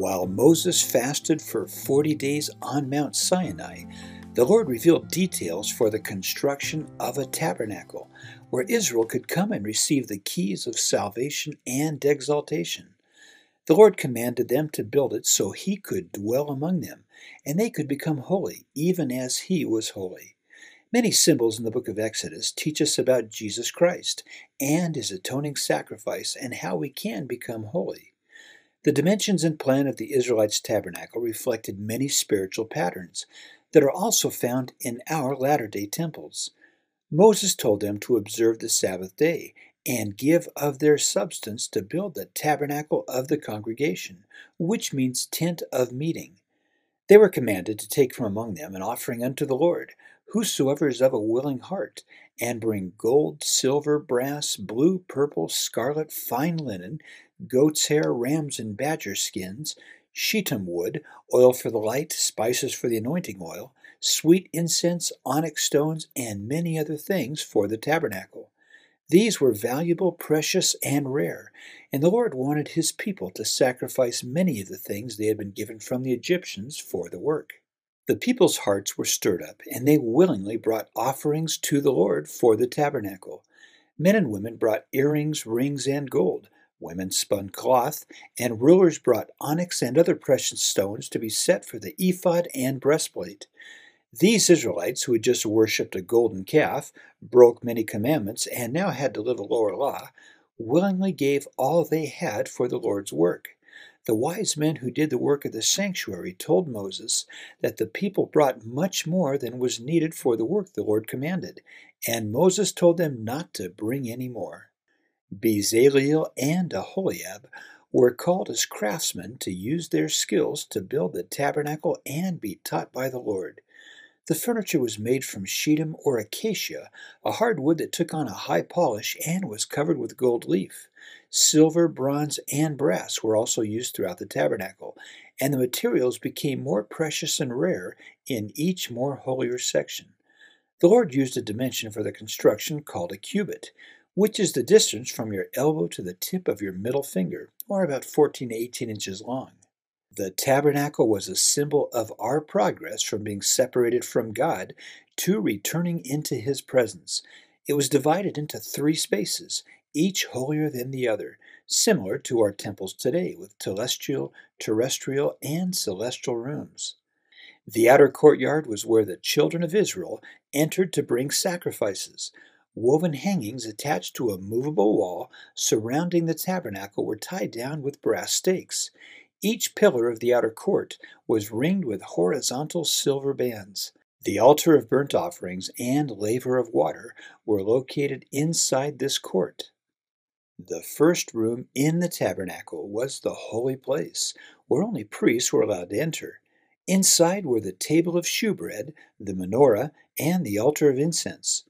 While Moses fasted for 40 days on Mount Sinai, the Lord revealed details for the construction of a tabernacle where Israel could come and receive the keys of salvation and exaltation. The Lord commanded them to build it so he could dwell among them, and they could become holy, even as he was holy. Many symbols in the book of Exodus teach us about Jesus Christ and his atoning sacrifice and how we can become holy. The dimensions and plan of the Israelites' tabernacle reflected many spiritual patterns that are also found in our latter day temples. Moses told them to observe the Sabbath day and give of their substance to build the tabernacle of the congregation, which means tent of meeting. They were commanded to take from among them an offering unto the Lord, whosoever is of a willing heart, and bring gold, silver, brass, blue, purple, scarlet, fine linen, goat's hair, rams and badger skins, shittim wood, oil for the light, spices for the anointing oil, sweet incense, onyx stones, and many other things for the tabernacle. These were valuable, precious, and rare, and the Lord wanted his people to sacrifice many of the things they had been given from the Egyptians for the work. The people's hearts were stirred up, and they willingly brought offerings to the Lord for the tabernacle. Men and women brought earrings, rings, and gold. Women spun cloth, and rulers brought onyx and other precious stones to be set for the ephod and breastplate. These Israelites, who had just worshipped a golden calf, broke many commandments, and now had to live a lower law, willingly gave all they had for the Lord's work. The wise men who did the work of the sanctuary told Moses that the people brought much more than was needed for the work the Lord commanded, and Moses told them not to bring any more. Bezaleel and Aholiab were called as craftsmen to use their skills to build the tabernacle and be taught by the Lord. The furniture was made from shittim or acacia, a hard wood that took on a high polish and was covered with gold leaf. Silver, bronze, and brass were also used throughout the tabernacle, and the materials became more precious and rare in each more holier section. The Lord used a dimension for the construction called a cubit, which is the distance from your elbow to the tip of your middle finger, or about 14 to 18 inches long. The tabernacle was a symbol of our progress from being separated from God to returning into His presence. It was divided into three spaces, each holier than the other, similar to our temples today with telestial, terrestrial, and celestial rooms. The outer courtyard was where the children of Israel entered to bring sacrifices. Woven hangings attached to a movable wall surrounding the tabernacle were tied down with brass stakes. Each pillar of the outer court was ringed with horizontal silver bands. The altar of burnt offerings and laver of water were located inside this court. The first room in the tabernacle was the holy place, where only priests were allowed to enter. Inside were the table of shewbread, the menorah, and the altar of incense.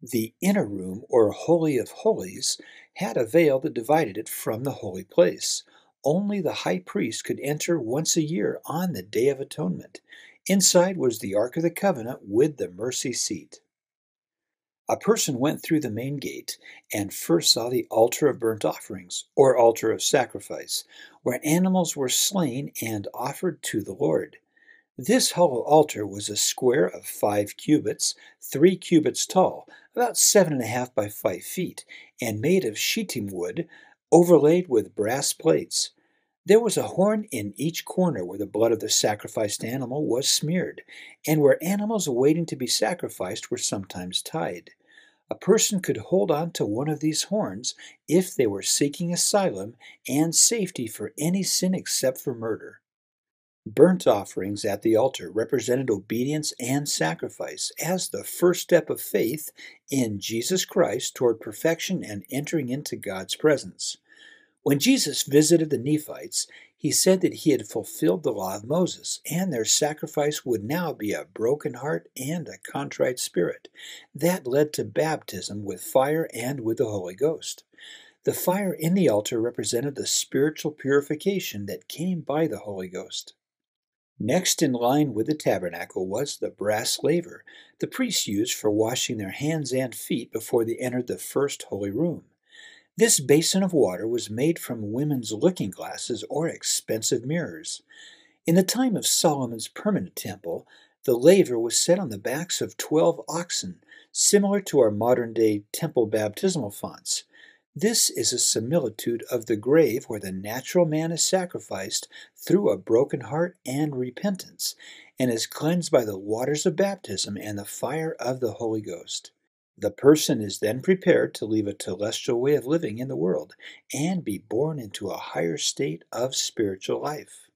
The inner room, or Holy of Holies, had a veil that divided it from the holy place. Only the high priest could enter once a year on the Day of Atonement. Inside was the Ark of the Covenant with the mercy seat. A person went through the main gate and first saw the altar of burnt offerings, or altar of sacrifice, where animals were slain and offered to the Lord. This hollow altar was a square of five cubits, three cubits tall, about seven and a half by five feet, and made of shittim wood, overlaid with brass plates. There was a horn in each corner where the blood of the sacrificed animal was smeared, and where animals waiting to be sacrificed were sometimes tied. A person could hold on to one of these horns if they were seeking asylum and safety for any sin except for murder. Burnt offerings at the altar represented obedience and sacrifice as the first step of faith in Jesus Christ toward perfection and entering into God's presence. When Jesus visited the Nephites, he said that he had fulfilled the law of Moses, and their sacrifice would now be a broken heart and a contrite spirit. That led to baptism with fire and with the Holy Ghost. The fire in the altar represented the spiritual purification that came by the Holy Ghost. Next in line with the tabernacle was the brass laver the priests used for washing their hands and feet before they entered the first holy room. This basin of water was made from women's looking glasses or expensive mirrors. In the time of Solomon's permanent temple, the laver was set on the backs of twelve oxen, similar to our modern day temple baptismal fonts. This is a similitude of the grave where the natural man is sacrificed through a broken heart and repentance, and is cleansed by the waters of baptism and the fire of the Holy Ghost. The person is then prepared to leave a telestial way of living in the world and be born into a higher state of spiritual life.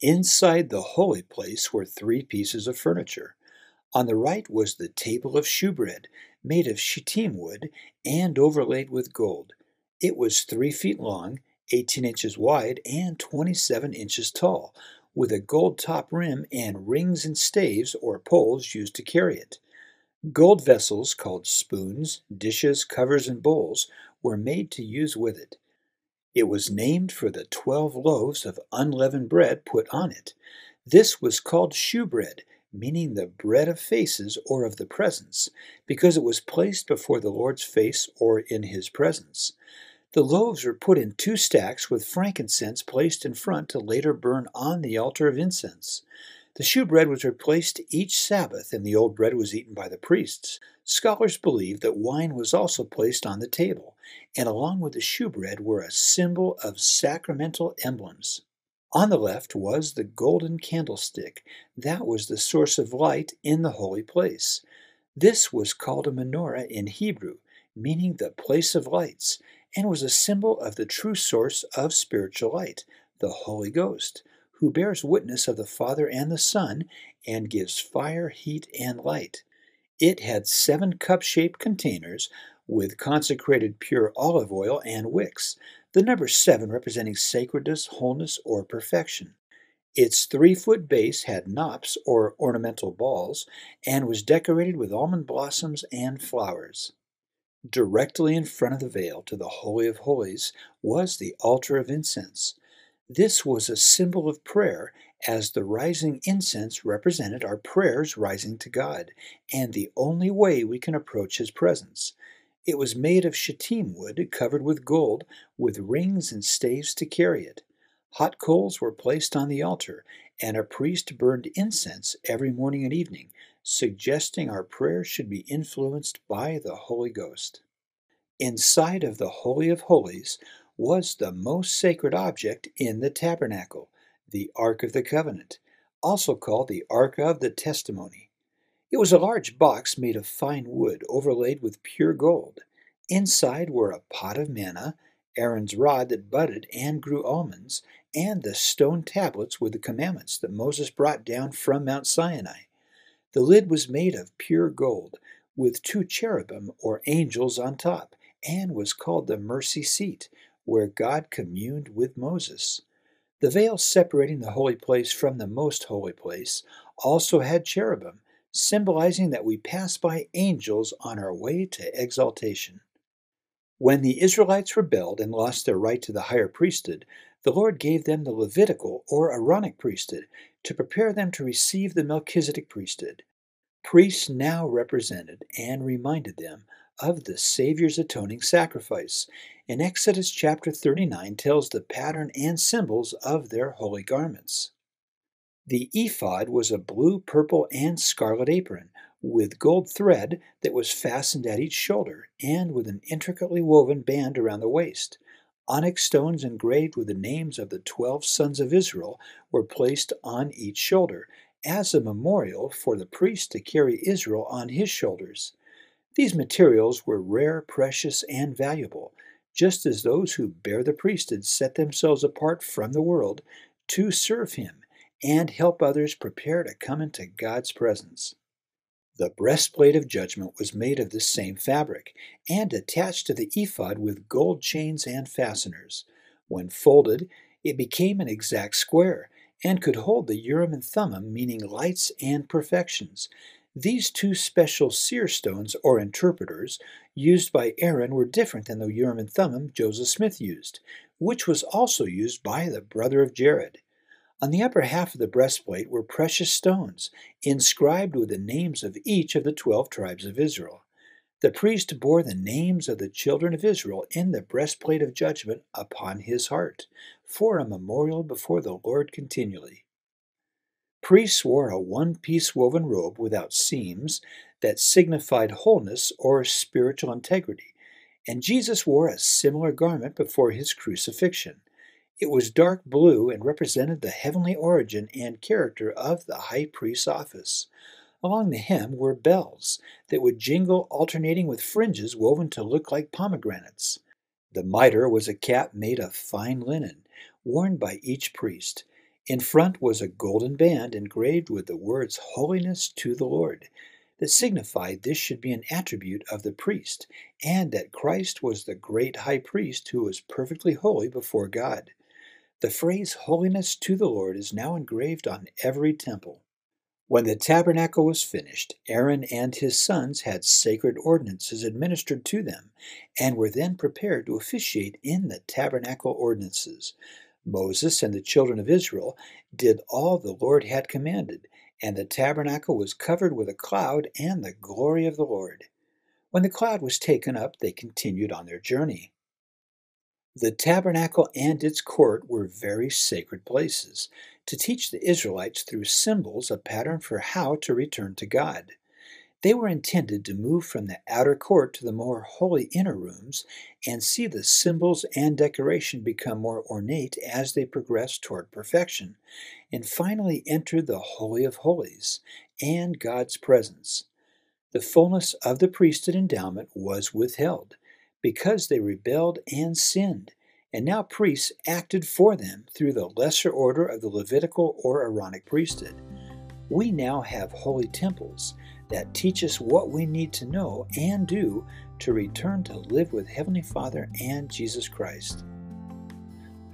Inside the holy place were three pieces of furniture. On the right was the table of shewbread, made of shittim wood and overlaid with gold. It was three feet long, 18 inches wide, and 27 inches tall, with a gold top rim and rings and staves or poles used to carry it. Gold vessels called spoons, dishes, covers, and bowls were made to use with it. It was named for the twelve loaves of unleavened bread put on it. This was called shewbread, meaning the bread of faces or of the presence, because it was placed before the Lord's face or in his presence. The loaves were put in two stacks with frankincense placed in front to later burn on the altar of incense. The shewbread was replaced each Sabbath, and the old bread was eaten by the priests. Scholars believe that wine was also placed on the table, and along with the shewbread were a symbol of sacramental emblems. On the left was the golden candlestick. That was the source of light in the holy place. This was called a menorah in Hebrew, meaning the place of lights, and was a symbol of the true source of spiritual light, the Holy Ghost, who bears witness of the Father and the Son and gives fire, heat, and light. It had seven cup shaped containers with consecrated pure olive oil and wicks, the number seven representing sacredness, wholeness, or perfection. Its three foot base had knops or ornamental balls and was decorated with almond blossoms and flowers. Directly in front of the veil to the Holy of Holies was the altar of incense. This was a symbol of prayer as the rising incense represented our prayers rising to God, and the only way we can approach His presence. It was made of shittim wood covered with gold, with rings and staves to carry it. Hot coals were placed on the altar, and a priest burned incense every morning and evening, suggesting our prayers should be influenced by the Holy Ghost. Inside of the Holy of Holies was the most sacred object in the tabernacle the Ark of the Covenant, also called the Ark of the Testimony. It was a large box made of fine wood overlaid with pure gold. Inside were a pot of manna, Aaron's rod that budded and grew almonds, and the stone tablets with the commandments that Moses brought down from Mount Sinai. The lid was made of pure gold, with two cherubim or angels on top, and was called the mercy seat, where God communed with Moses. The veil separating the holy place from the most holy place also had cherubim, symbolizing that we pass by angels on our way to exaltation. When the Israelites rebelled and lost their right to the higher priesthood, the Lord gave them the Levitical or Aaronic priesthood to prepare them to receive the Melchizedek priesthood. Priests now represented and reminded them of the Savior's atoning sacrifice, and Exodus chapter 39 tells the pattern and symbols of their holy garments. The ephod was a blue, purple, and scarlet apron with gold thread that was fastened at each shoulder and with an intricately woven band around the waist. Onyx stones engraved with the names of the twelve sons of Israel were placed on each shoulder as a memorial for the priest to carry Israel on his shoulders. These materials were rare, precious, and valuable, just as those who bear the priesthood set themselves apart from the world to serve him and help others prepare to come into God's presence. The breastplate of judgment was made of the same fabric and attached to the ephod with gold chains and fasteners. When folded, it became an exact square and could hold the Urim and Thummim, meaning lights and perfections. These two special seer stones, or interpreters, used by Aaron were different than the Urim and Thummim Joseph Smith used, which was also used by the brother of Jared. On the upper half of the breastplate were precious stones, inscribed with the names of each of the twelve tribes of Israel. The priest bore the names of the children of Israel in the breastplate of judgment upon his heart, for a memorial before the Lord continually. Priests wore a one piece woven robe without seams that signified wholeness or spiritual integrity, and Jesus wore a similar garment before his crucifixion. It was dark blue and represented the heavenly origin and character of the high priest's office. Along the hem were bells that would jingle alternating with fringes woven to look like pomegranates. The mitre was a cap made of fine linen, worn by each priest. In front was a golden band engraved with the words Holiness to the Lord, that signified this should be an attribute of the priest, and that Christ was the great high priest who was perfectly holy before God. The phrase Holiness to the Lord is now engraved on every temple. When the tabernacle was finished, Aaron and his sons had sacred ordinances administered to them, and were then prepared to officiate in the tabernacle ordinances. Moses and the children of Israel did all the Lord had commanded, and the tabernacle was covered with a cloud and the glory of the Lord. When the cloud was taken up, they continued on their journey. The tabernacle and its court were very sacred places to teach the Israelites through symbols a pattern for how to return to God. They were intended to move from the outer court to the more holy inner rooms and see the symbols and decoration become more ornate as they progressed toward perfection, and finally enter the Holy of Holies and God's presence. The fullness of the priesthood endowment was withheld because they rebelled and sinned, and now priests acted for them through the lesser order of the Levitical or Aaronic priesthood. We now have holy temples that teach us what we need to know and do to return to live with Heavenly Father and Jesus Christ.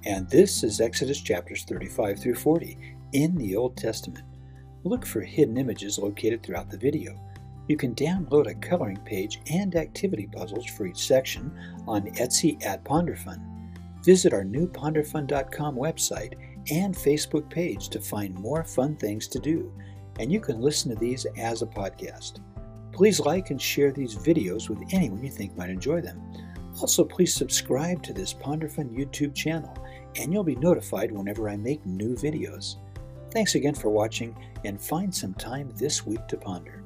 And this is Exodus chapters 35 through 40 in the Old Testament. Look for hidden images located throughout the video. You can download a coloring page and activity puzzles for each section on Etsy at PonderFun. Visit our new ponderfun.com website and Facebook page to find more fun things to do, and you can listen to these as a podcast. Please like and share these videos with anyone you think might enjoy them. Also, please subscribe to this PonderFun YouTube channel, and you'll be notified whenever I make new videos. Thanks again for watching, and find some time this week to ponder.